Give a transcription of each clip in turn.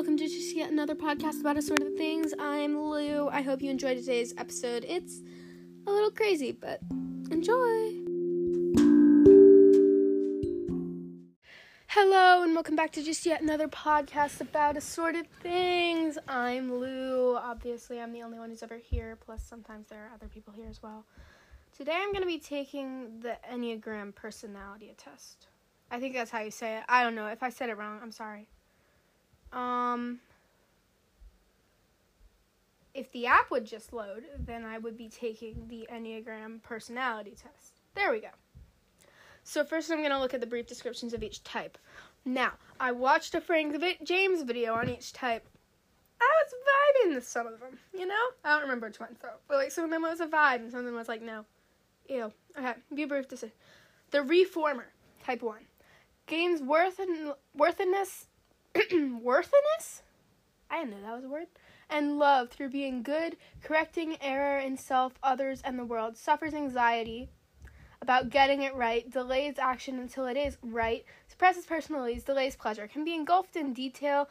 welcome to just yet another podcast about assorted things. I'm Lou. I hope you enjoyed today's episode. It's a little crazy, but enjoy. Hello, and welcome back to just yet another podcast about assorted things. I'm Lou. Obviously, I'm the only one who's ever here, plus, sometimes there are other people here as well. Today, I'm going to be taking the Enneagram personality test. I think that's how you say it. I don't know. If I said it wrong, I'm sorry. Um, if the app would just load, then I would be taking the Enneagram personality test. There we go. So first I'm going to look at the brief descriptions of each type. Now, I watched a Frank James video on each type. I was vibing with some of them, you know? I don't remember which one, so. But like some of them was a vibe and some of them was like, no. Ew. Okay, be brief say. The Reformer, type 1. Gains worth and worthiness worthiness? I didn't know that was a word. And love through being good, correcting error in self, others, and the world. Suffers anxiety about getting it right, delays action until it is right, suppresses personalities, delays pleasure, can be engulfed in detail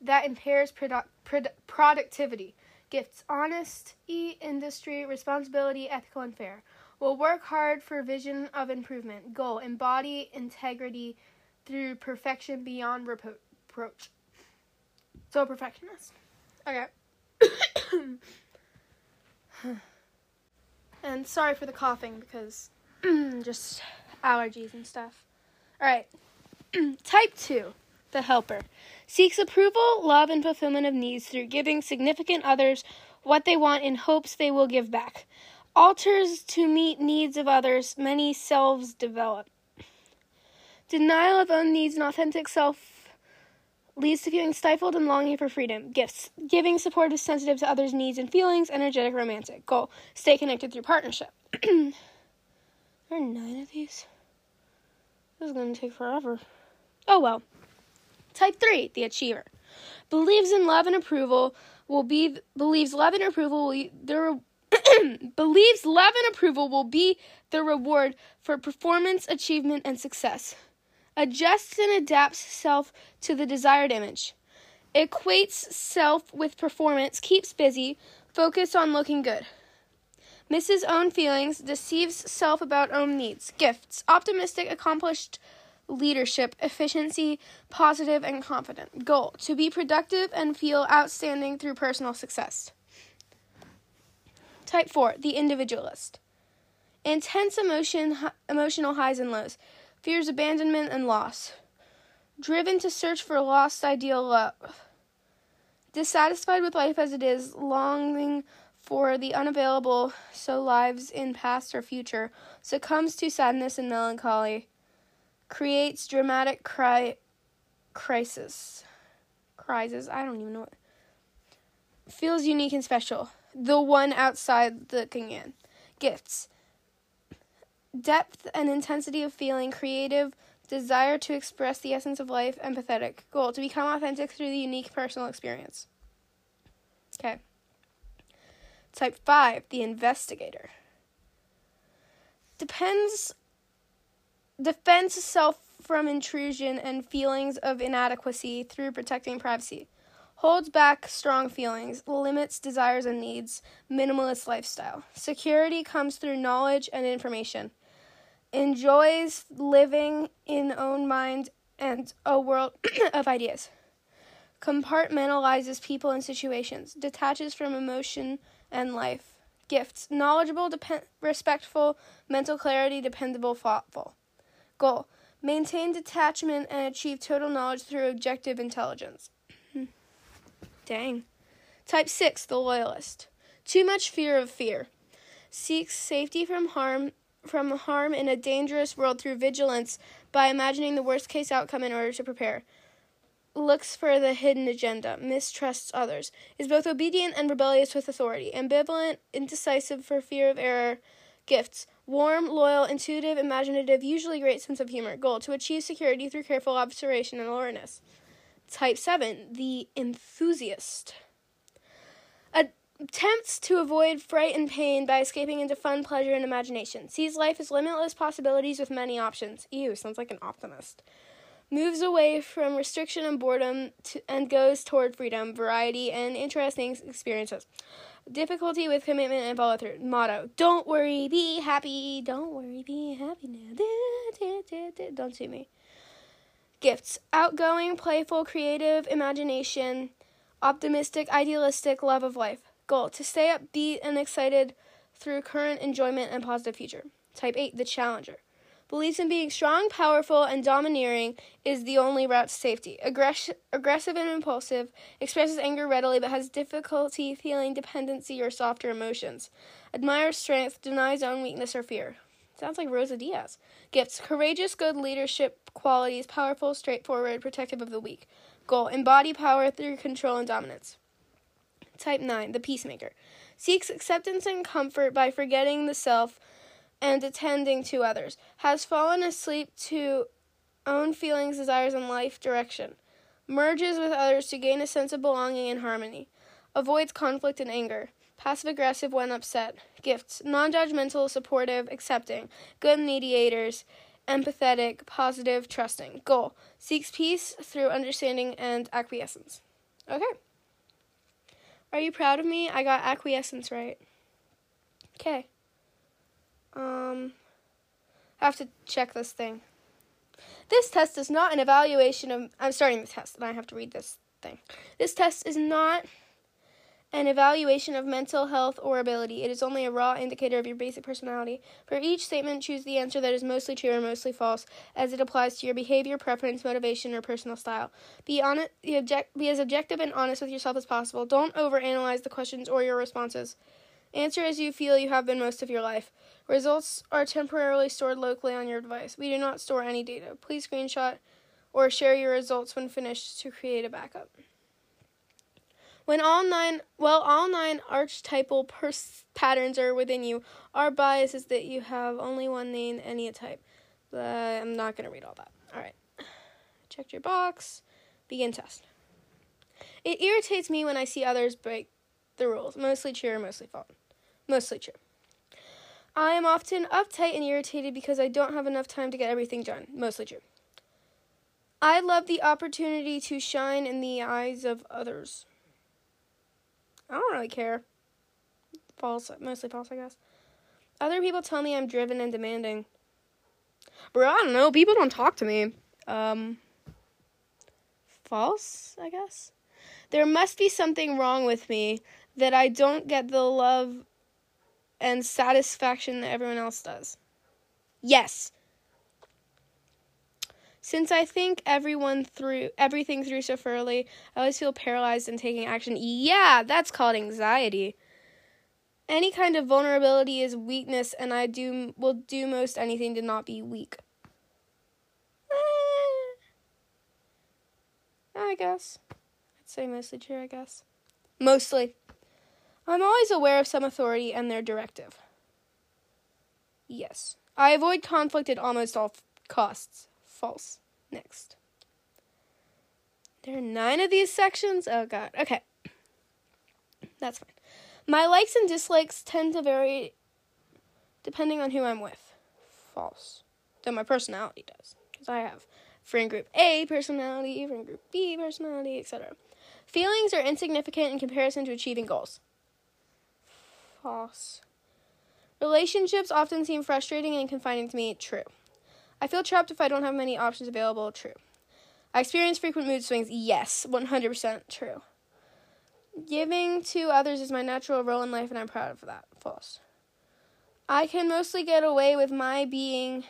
that impairs produ- produ- productivity, gifts honesty, industry, responsibility, ethical, and fair. Will work hard for vision of improvement, goal, embody integrity through perfection beyond reproach approach. So perfectionist. Okay. and sorry for the coughing because just allergies and stuff. All right. Type 2, the helper, seeks approval, love, and fulfillment of needs through giving significant others what they want in hopes they will give back. Alters to meet needs of others, many selves develop. Denial of own needs and authentic self leads to feeling stifled and longing for freedom. Gifts. Giving support is sensitive to others' needs and feelings, energetic, romantic. Goal. Stay connected through partnership. there are nine of these. This is going to take forever. Oh well. Type 3, the achiever. Believes in love and approval will be believes love and approval will the believes love and approval will be the reward for performance, achievement, and success adjusts and adapts self to the desired image, equates self with performance, keeps busy, focus on looking good. Misses own feelings, deceives self about own needs, gifts, optimistic, accomplished leadership, efficiency, positive, and confident. Goal to be productive and feel outstanding through personal success. Type 4, the individualist. Intense emotion, emotional highs and lows fears abandonment and loss, driven to search for lost ideal love, dissatisfied with life as it is, longing for the unavailable, so lives in past or future, succumbs to sadness and melancholy, creates dramatic cry crisis. Crisis, I don't even know what. Feels unique and special. The one outside looking in. Gifts depth and intensity of feeling, creative, desire to express the essence of life, empathetic. Goal to become authentic through the unique personal experience. Okay. Type 5, the investigator. Depends defends self from intrusion and feelings of inadequacy through protecting privacy. Holds back strong feelings, limits desires and needs, minimalist lifestyle. Security comes through knowledge and information enjoys living in own mind and a world of ideas, compartmentalizes people and situations, detaches from emotion and life, gifts, knowledgeable, dep- respectful, mental clarity, dependable, thoughtful. Goal maintain detachment and achieve total knowledge through objective intelligence. Dang. Type 6, the loyalist. Too much fear of fear. Seeks safety from harm from harm in a dangerous world through vigilance by imagining the worst case outcome in order to prepare. Looks for the hidden agenda, mistrusts others, is both obedient and rebellious with authority, ambivalent, indecisive for fear of error. Gifts warm, loyal, intuitive, imaginative, usually great sense of humor. Goal to achieve security through careful observation and awareness. Type 7, the enthusiast attempts to avoid fright and pain by escaping into fun, pleasure, and imagination. Sees life as limitless possibilities with many options. Ew, sounds like an optimist. moves away from restriction and boredom to, and goes toward freedom, variety, and interesting experiences. Difficulty with commitment and follow through. Motto Don't worry, be happy. Don't worry, be happy now. Don't see me. Gifts outgoing, playful, creative, imagination, optimistic, idealistic, love of life. Goal to stay upbeat and excited through current enjoyment and positive future. Type 8, the challenger. Believes in being strong, powerful, and domineering is the only route to safety. Aggress- aggressive and impulsive, expresses anger readily but has difficulty feeling dependency or softer emotions. Admires strength, denies own weakness or fear. Sounds like Rosa Diaz. Gifts courageous, good leadership qualities, powerful, straightforward, protective of the weak. Goal embody power through control and dominance. Type 9, the peacemaker. Seeks acceptance and comfort by forgetting the self and attending to others, has fallen asleep to own feelings, desires, and life direction, merges with others to gain a sense of belonging and harmony, avoids conflict and anger, passive aggressive when upset, gifts, non judgmental, supportive, accepting, good mediators, empathetic, positive, trusting. Goal seeks peace through understanding and acquiescence. Okay. Are you proud of me? I got acquiescence right. Okay. Um, I have to check this thing. This test is not an evaluation of. I'm starting the test, and I have to read this thing. This test is not an evaluation of mental health or ability. It is only a raw indicator of your basic personality. For each statement, choose the answer that is mostly true or mostly false as it applies to your behavior, preference, motivation, or personal style. Be, honest, be, object, be as objective and honest with yourself as possible. Don't overanalyze the questions or your responses. Answer as you feel you have been most of your life. Results are temporarily stored locally on your device. We do not store any data. Please screenshot or share your results when finished to create a backup. When all nine, well, all nine archetypal pers- patterns are within you, our bias is that you have only one name, any type. I'm not going to read all that. All right. Check your box. Begin test. It irritates me when I see others break the rules. Mostly true or mostly false. Mostly true. I am often uptight and irritated because I don't have enough time to get everything done. Mostly true. I love the opportunity to shine in the eyes of others. I don't really care. False, mostly false, I guess. Other people tell me I'm driven and demanding. Bro, I don't know. People don't talk to me. Um, false, I guess. There must be something wrong with me that I don't get the love and satisfaction that everyone else does. Yes. Since I think everyone through everything through so thoroughly, I always feel paralyzed in taking action. Yeah, that's called anxiety. Any kind of vulnerability is weakness, and I do will do most anything to not be weak. Eh, I guess. I'd say mostly true, I guess. Mostly. I'm always aware of some authority and their directive. Yes. I avoid conflict at almost all costs. False. Next. There are nine of these sections? Oh, God. Okay. That's fine. My likes and dislikes tend to vary depending on who I'm with. False. Though my personality does. Because I have friend group A personality, friend group B personality, etc. Feelings are insignificant in comparison to achieving goals. False. Relationships often seem frustrating and confining to me. True. I feel trapped if I don't have many options available. True. I experience frequent mood swings. Yes, 100% true. Giving to others is my natural role in life, and I'm proud of that. False. I can mostly get away with my being.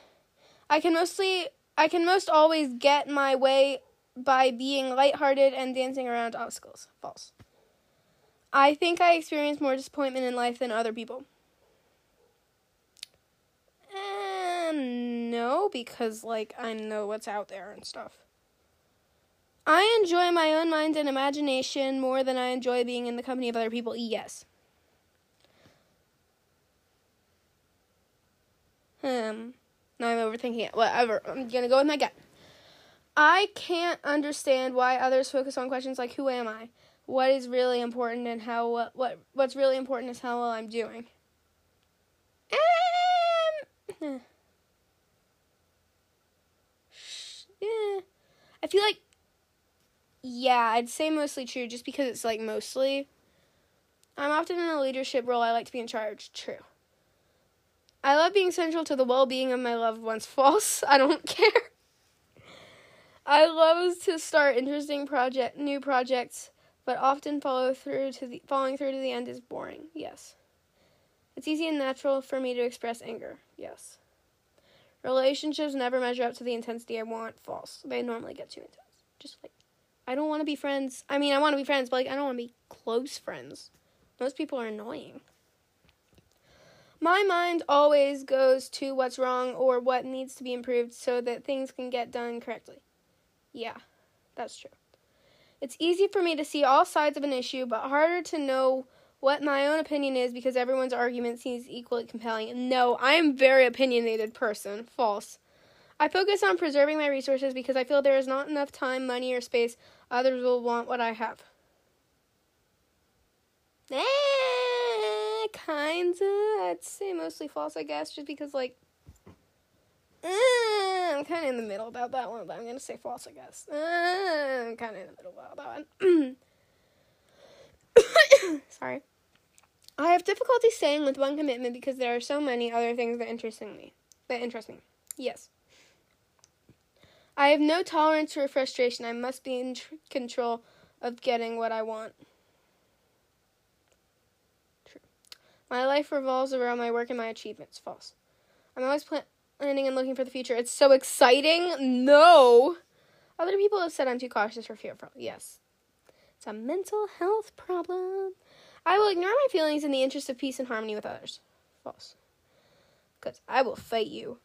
I can mostly. I can most always get my way by being lighthearted and dancing around obstacles. False. I think I experience more disappointment in life than other people. Eh, No, because, like, I know what's out there and stuff. I enjoy my own mind and imagination more than I enjoy being in the company of other people. Yes. Um, now I'm overthinking it. Whatever. I'm gonna go with my gut. I can't understand why others focus on questions like who am I? What is really important and how what what what's really important is how well I'm doing. Um, yeah. I feel like, yeah, I'd say mostly true just because it's like mostly. I'm often in a leadership role. I like to be in charge. True. I love being central to the well being of my loved ones. False. I don't care. I love to start interesting project new projects, but often follow through to the following through to the end is boring. Yes. It's easy and natural for me to express anger. Yes. Relationships never measure up to the intensity I want. False. They normally get too intense. Just like I don't want to be friends. I mean, I want to be friends, but like I don't want to be close friends. Most people are annoying. My mind always goes to what's wrong or what needs to be improved so that things can get done correctly. Yeah, that's true. It's easy for me to see all sides of an issue, but harder to know what my own opinion is because everyone's argument seems equally compelling. No, I am very opinionated person. False. I focus on preserving my resources because I feel there is not enough time, money, or space. Others will want what I have. Eh, kinda. I'd say mostly false, I guess, just because, like, eh, I'm kind of in the middle about that one, but I'm gonna say false, I guess. Eh, I'm kind of in the middle about that one. Sorry. I have difficulty staying with one commitment because there are so many other things that interest me. That interest me. Yes. I have no tolerance for frustration. I must be in tr- control of getting what I want. True. My life revolves around my work and my achievements. False. I'm always pl- planning and looking for the future. It's so exciting. No. Other people have said I'm too cautious or fearful. Yes. It's a mental health problem. I will ignore my feelings in the interest of peace and harmony with others. False. Because I will fight you.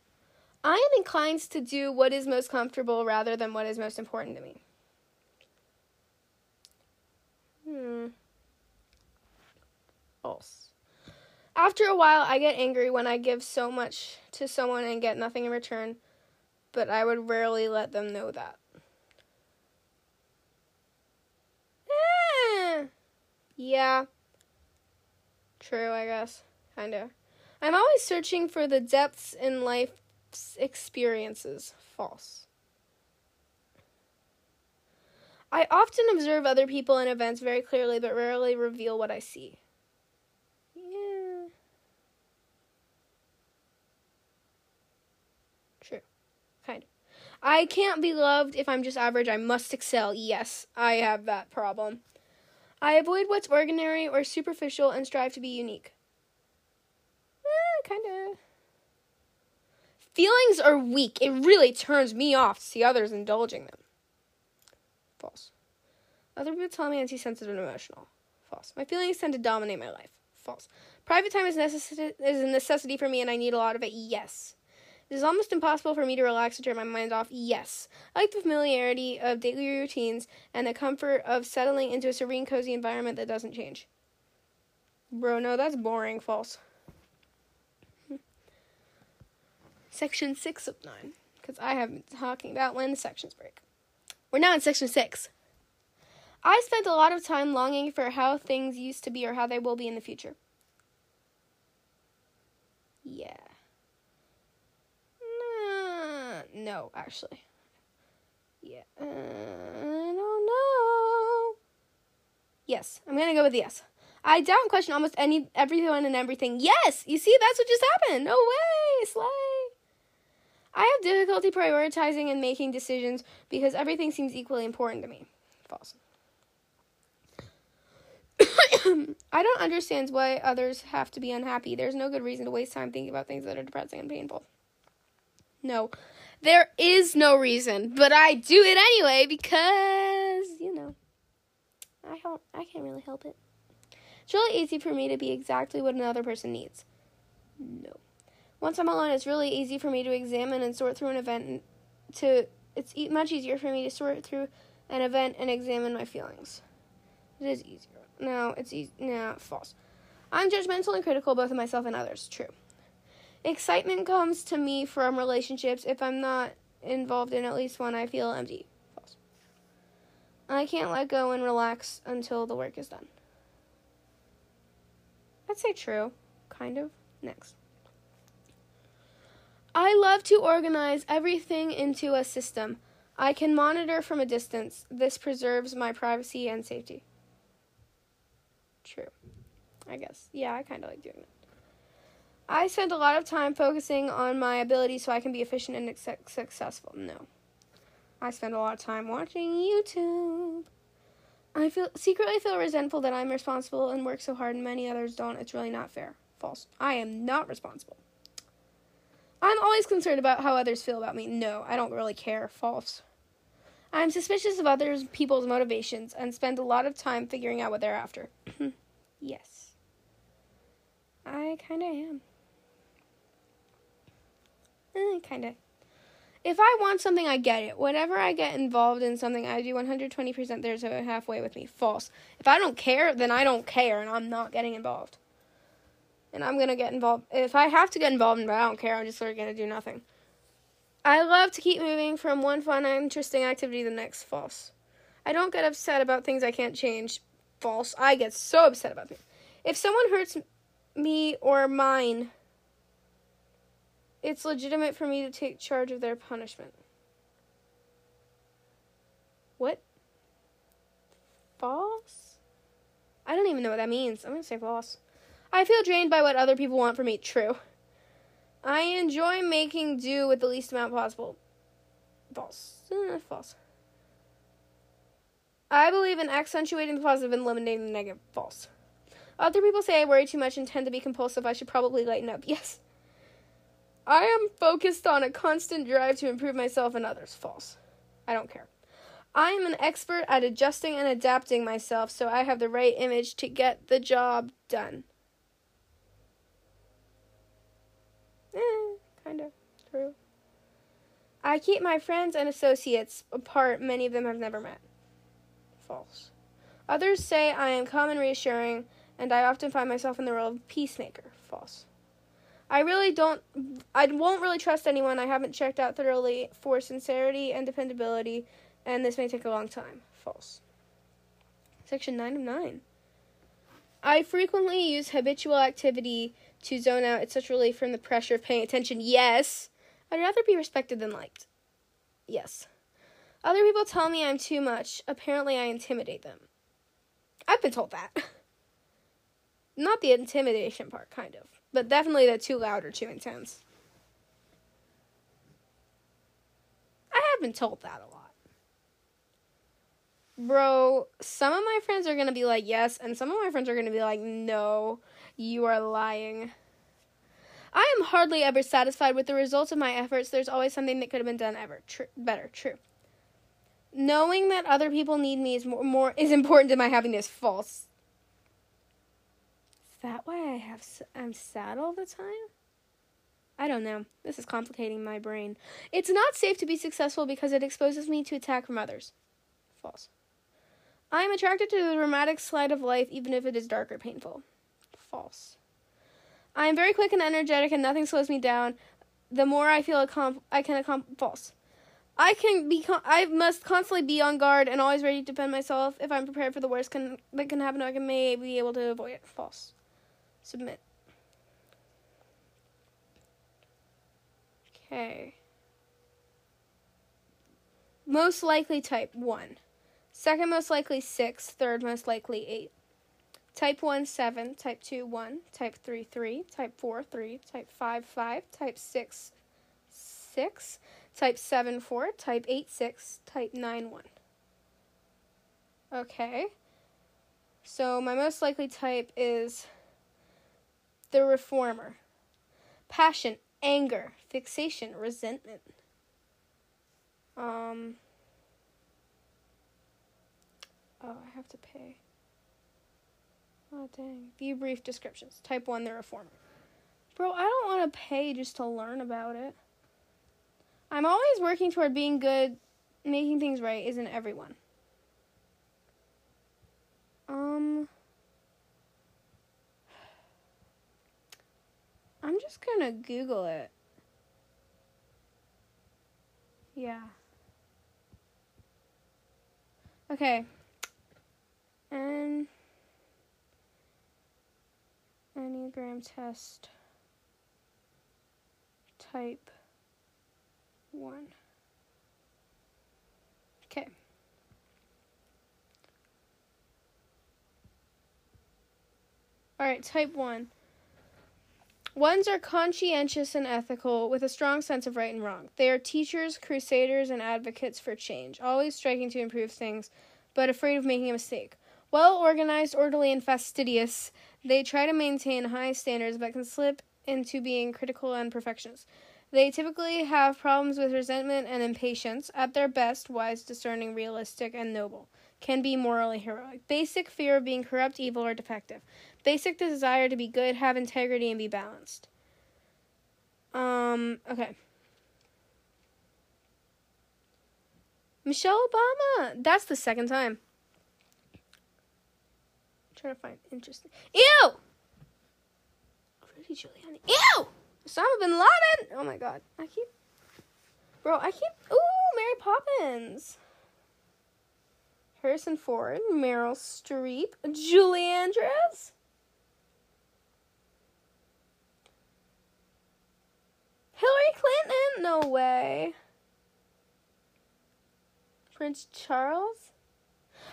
I am inclined to do what is most comfortable rather than what is most important to me. Hmm. False. After a while, I get angry when I give so much to someone and get nothing in return, but I would rarely let them know that. Eh. Yeah. True, I guess. Kinda. I'm always searching for the depths in life's experiences. False. I often observe other people and events very clearly, but rarely reveal what I see. Yeah. True. Kind of. I can't be loved if I'm just average. I must excel. Yes, I have that problem. I avoid what's ordinary or superficial and strive to be unique. Eh, kind of. Feelings are weak. It really turns me off to see others indulging them. False. Other people tell me I'm too sensitive and emotional. False. My feelings tend to dominate my life. False. Private time is, necess- is a necessity for me and I need a lot of it. Yes. It is almost impossible for me to relax and turn my mind off. Yes. I like the familiarity of daily routines and the comfort of settling into a serene, cozy environment that doesn't change. Bro, no, that's boring. False. Section 6 of 9. Because I have been talking about when the sections break. We're now in section 6. I spent a lot of time longing for how things used to be or how they will be in the future. Yeah. No, actually. Yeah. Uh, I don't know. Yes, I'm gonna go with yes. I doubt and question almost any everyone and everything. Yes, you see, that's what just happened. No way, slay. I have difficulty prioritizing and making decisions because everything seems equally important to me. False. I don't understand why others have to be unhappy. There's no good reason to waste time thinking about things that are depressing and painful. No, there is no reason, but I do it anyway because, you know, I don't, I can't really help it. It's really easy for me to be exactly what another person needs. No. Once I'm alone, it's really easy for me to examine and sort through an event to it's e- much easier for me to sort through an event and examine my feelings. It is easier. No, it's easy. No, false. I'm judgmental and critical both of myself and others. True. Excitement comes to me from relationships. If I'm not involved in at least one, I feel empty. False. I can't let go and relax until the work is done. I'd say true. Kind of. Next. I love to organize everything into a system. I can monitor from a distance. This preserves my privacy and safety. True. I guess. Yeah, I kind of like doing that. I spend a lot of time focusing on my ability so I can be efficient and successful. No. I spend a lot of time watching YouTube. I feel secretly feel resentful that I'm responsible and work so hard and many others don't. It's really not fair. False. I am not responsible. I'm always concerned about how others feel about me. No, I don't really care. False. I'm suspicious of other people's motivations and spend a lot of time figuring out what they're after. yes. I kind of am. Eh, kind of. If I want something, I get it. Whenever I get involved in something, I do 120% there's a halfway with me. False. If I don't care, then I don't care and I'm not getting involved. And I'm going to get involved. If I have to get involved, but I don't care, I'm just sort of going to do nothing. I love to keep moving from one fun interesting activity to the next. False. I don't get upset about things I can't change. False. I get so upset about things. If someone hurts me or mine, it's legitimate for me to take charge of their punishment. What? False? I don't even know what that means. I'm going to say false. I feel drained by what other people want from me. True. I enjoy making do with the least amount possible. False. Uh, false. I believe in accentuating the positive and eliminating the negative. False. Other people say I worry too much and tend to be compulsive. I should probably lighten up. Yes. I am focused on a constant drive to improve myself and others. False. I don't care. I am an expert at adjusting and adapting myself so I have the right image to get the job done. Eh, kind of true. I keep my friends and associates apart. Many of them I've never met. False. Others say I am calm and reassuring, and I often find myself in the role of peacemaker. False. I really don't, I won't really trust anyone I haven't checked out thoroughly for sincerity and dependability, and this may take a long time. False. Section 9 of 9. I frequently use habitual activity to zone out. It's such relief from the pressure of paying attention. Yes. I'd rather be respected than liked. Yes. Other people tell me I'm too much. Apparently, I intimidate them. I've been told that. Not the intimidation part, kind of. But definitely the too loud or too intense. I have been told that a lot. Bro, some of my friends are going to be like, yes, and some of my friends are going to be like, no, you are lying. I am hardly ever satisfied with the results of my efforts. There's always something that could have been done ever Tr- better. True. Knowing that other people need me is more, more is important to my happiness. False that why I have I'm sad all the time? I don't know. This is complicating my brain. It's not safe to be successful because it exposes me to attack from others. False. I am attracted to the dramatic slide of life even if it is dark or painful. False. I am very quick and energetic and nothing slows me down. The more I feel accom- I can accomplish false. I can be con- I must constantly be on guard and always ready to defend myself. If I'm prepared for the worst can that can happen, I can may be able to avoid it. False. Submit. Okay. Most likely type 1. Second most likely 6. Third most likely 8. Type 1 7. Type 2 1. Type 3 3. Type 4 3. Type 5 5. Type 6 6. Type 7 4. Type 8 6. Type 9 1. Okay. So my most likely type is the reformer. Passion, anger, fixation, resentment. Um. Oh, I have to pay. Oh, dang. View brief descriptions. Type 1, the reformer. Bro, I don't want to pay just to learn about it. I'm always working toward being good, making things right isn't everyone. Um. I'm just gonna Google it. Yeah. Okay. And Enneagram test type 1. Okay. All right, type 1. Ones are conscientious and ethical with a strong sense of right and wrong. They are teachers, crusaders, and advocates for change, always striking to improve things, but afraid of making a mistake. Well organized, orderly, and fastidious, they try to maintain high standards but can slip into being critical and perfectionist. They typically have problems with resentment and impatience. At their best, wise, discerning, realistic, and noble. Can be morally heroic. Basic fear of being corrupt, evil, or defective. Basic desire to be good, have integrity, and be balanced. Um, okay. Michelle Obama. That's the second time. I'm trying to find interesting. Ew! Rudy Giuliani. Ew! Osama bin Laden. Oh my god. I keep. Bro, I keep. Ooh, Mary Poppins. Harrison Ford, Meryl Streep, Julie Andrews. Hillary Clinton? No way. Prince Charles?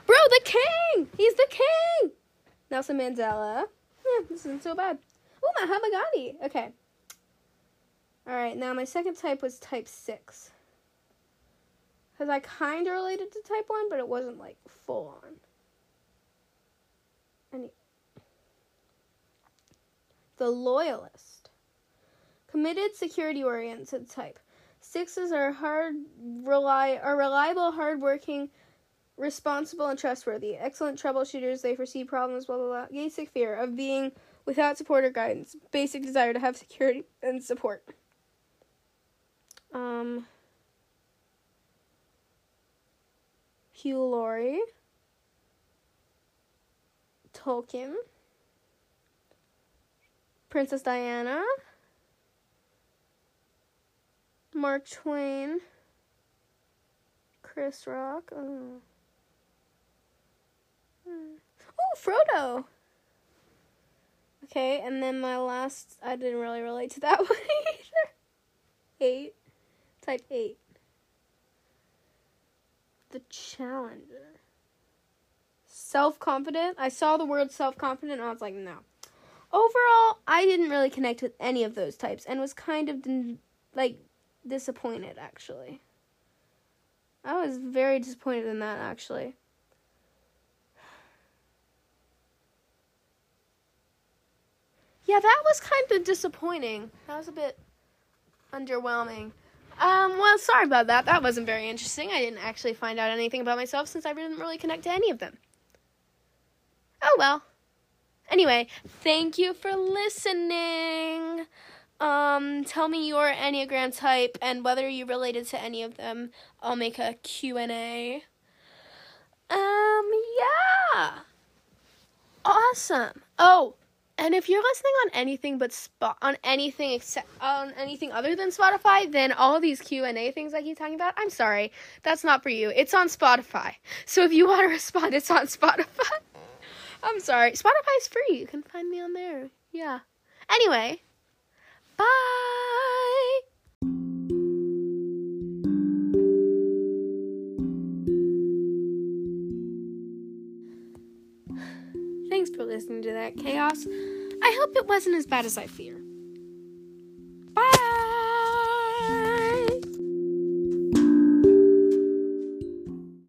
Bro, the king! He's the king! Nelson Mandela. Yeah, this isn't so bad. Oh, Mahatma Gandhi. Okay. Alright, now my second type was type 6. Because I kind of related to type 1, but it wasn't like full on. Any. The loyalist. Committed, security oriented type. Sixes are hard, rely, are reliable, hardworking, responsible, and trustworthy. Excellent troubleshooters. They foresee problems, blah, blah, blah. Basic fear of being without support or guidance. Basic desire to have security and support. Um, Hugh Laurie, Tolkien, Princess Diana, Mark Twain, Chris Rock. Oh, hmm. oh Frodo. Okay, and then my last, I didn't really relate to that one either. Eight. Type 8. The Challenger. Self confident. I saw the word self confident and I was like, no. Overall, I didn't really connect with any of those types and was kind of like disappointed actually. I was very disappointed in that actually. Yeah, that was kind of disappointing. That was a bit underwhelming. Um, well, sorry about that. That wasn't very interesting. I didn't actually find out anything about myself since I didn't really connect to any of them. Oh well. Anyway, thank you for listening. Um, tell me your Enneagram type and whether you related to any of them. I'll make a Q&A. Um, yeah. Awesome. Oh, and if you're listening on anything but spot on anything except on anything other than Spotify, then all these Q and A things I keep talking about, I'm sorry, that's not for you. It's on Spotify. So if you want to respond, it's on Spotify. I'm sorry. Spotify's free. You can find me on there. Yeah. Anyway, bye. Thanks for listening to that chaos. I hope it wasn't as bad as I fear.